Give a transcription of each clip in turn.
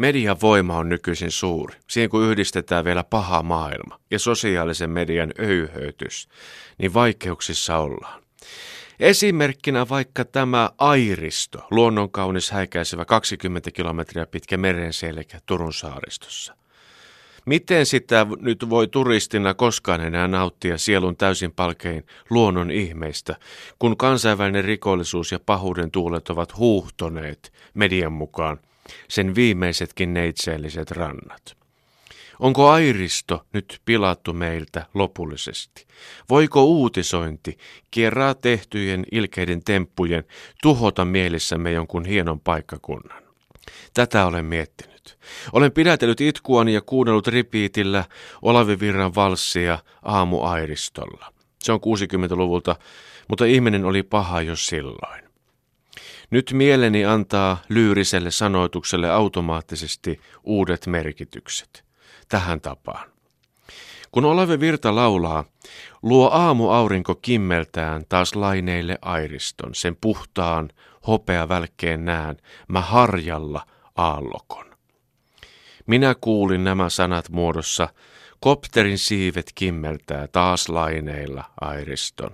Median voima on nykyisin suuri, siihen kun yhdistetään vielä paha maailma ja sosiaalisen median öyhöytys, niin vaikeuksissa ollaan. Esimerkkinä vaikka tämä Airisto, luonnonkaunis häikäisevä 20 kilometriä pitkä merenselkä Turun saaristossa. Miten sitä nyt voi turistina koskaan enää nauttia sielun täysin palkein luonnon ihmeistä, kun kansainvälinen rikollisuus ja pahuuden tuulet ovat huuhtoneet median mukaan sen viimeisetkin neitseelliset rannat? Onko airisto nyt pilattu meiltä lopullisesti? Voiko uutisointi, kierraa tehtyjen ilkeiden temppujen, tuhota mielissämme jonkun hienon paikkakunnan? Tätä olen miettinyt. Olen pidätellyt itkuani ja kuunnellut ripiitillä Olavi Virran valssia aamuairistolla. Se on 60-luvulta, mutta ihminen oli paha jo silloin. Nyt mieleni antaa lyyriselle sanoitukselle automaattisesti uudet merkitykset. Tähän tapaan. Kun Olave Virta laulaa, luo aamuaurinko kimmeltään taas laineille airiston, sen puhtaan, hopea välkkeen näen, mä harjalla aallokon. Minä kuulin nämä sanat muodossa, kopterin siivet kimmeltää taas laineilla airiston.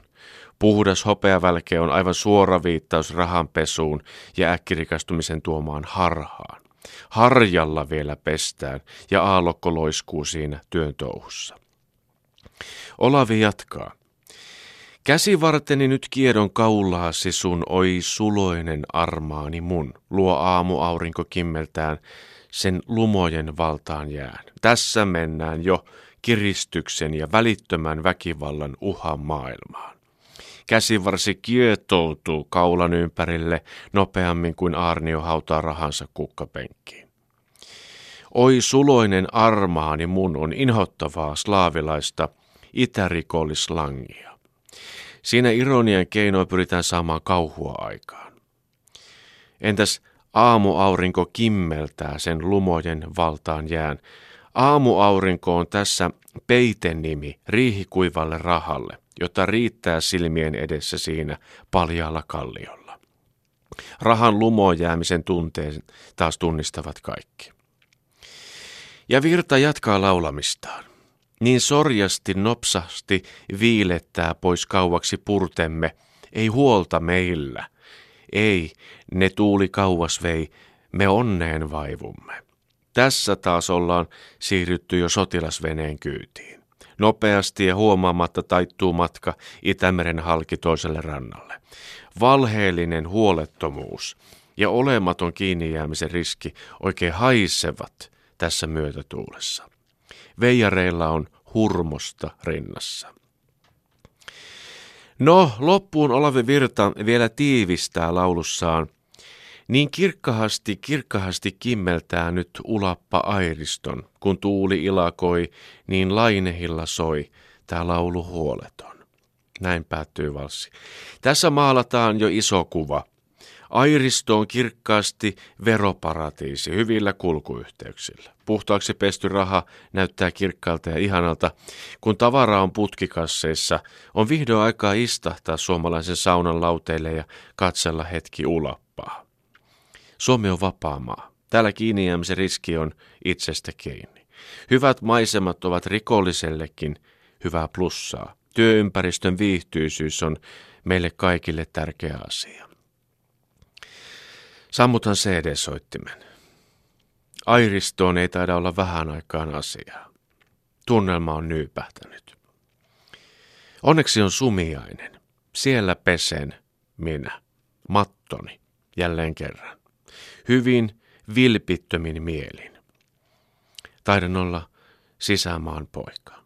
Puhdas hopeavälke on aivan suora viittaus rahanpesuun ja äkkirikastumisen tuomaan harhaan. Harjalla vielä pestään ja aallokko loiskuu siinä työn touhussa. Olavi jatkaa. Käsivarteni nyt kiedon kaulaasi sun, oi suloinen armaani mun, luo aamu aurinko kimmeltään, sen lumojen valtaan jään. Tässä mennään jo kiristyksen ja välittömän väkivallan uhan maailmaan. Käsivarsi kietoutuu kaulan ympärille nopeammin kuin Arnio hautaa rahansa kukkapenkkiin. Oi suloinen armaani mun on inhottavaa slaavilaista itärikollislangia. Siinä ironian keinoin pyritään saamaan kauhua aikaan. Entäs aamuaurinko kimmeltää sen lumojen valtaan jään. Aamuaurinko on tässä peitenimi riihikuivalle rahalle, jota riittää silmien edessä siinä paljaalla kalliolla. Rahan lumoon jäämisen tunteen taas tunnistavat kaikki. Ja virta jatkaa laulamistaan. Niin sorjasti nopsasti viilettää pois kauaksi purtemme, ei huolta meillä. Ei, ne tuuli kauas vei, me onneen vaivumme. Tässä taas ollaan siirrytty jo sotilasveneen kyytiin. Nopeasti ja huomaamatta taittuu matka Itämeren halki toiselle rannalle. Valheellinen huolettomuus ja olematon kiinni jäämisen riski oikein haisevat tässä myötätuulessa. Veijareilla on hurmosta rinnassa. No, loppuun Olavi Virta vielä tiivistää laulussaan. Niin kirkkahasti, kirkkahasti kimmeltää nyt ulappa airiston, kun tuuli ilakoi, niin lainehilla soi, tää laulu huoleton. Näin päättyy valssi. Tässä maalataan jo iso kuva – Airisto on kirkkaasti veroparatiisi hyvillä kulkuyhteyksillä. Puhtaaksi pesty raha näyttää kirkkaalta ja ihanalta. Kun tavara on putkikasseissa, on vihdoin aikaa istahtaa suomalaisen saunan lauteille ja katsella hetki ulappaa. Suomi on vapaa maa. Täällä kiinni jäämisen riski on itsestä kiinni. Hyvät maisemat ovat rikollisellekin hyvää plussaa. Työympäristön viihtyisyys on meille kaikille tärkeä asia. Sammutan CD-soittimen. Airistoon ei taida olla vähän aikaan asiaa. Tunnelma on nyypähtänyt. Onneksi on sumiainen. Siellä pesen minä, mattoni, jälleen kerran. Hyvin vilpittömin mielin. Taidan olla sisämaan poika.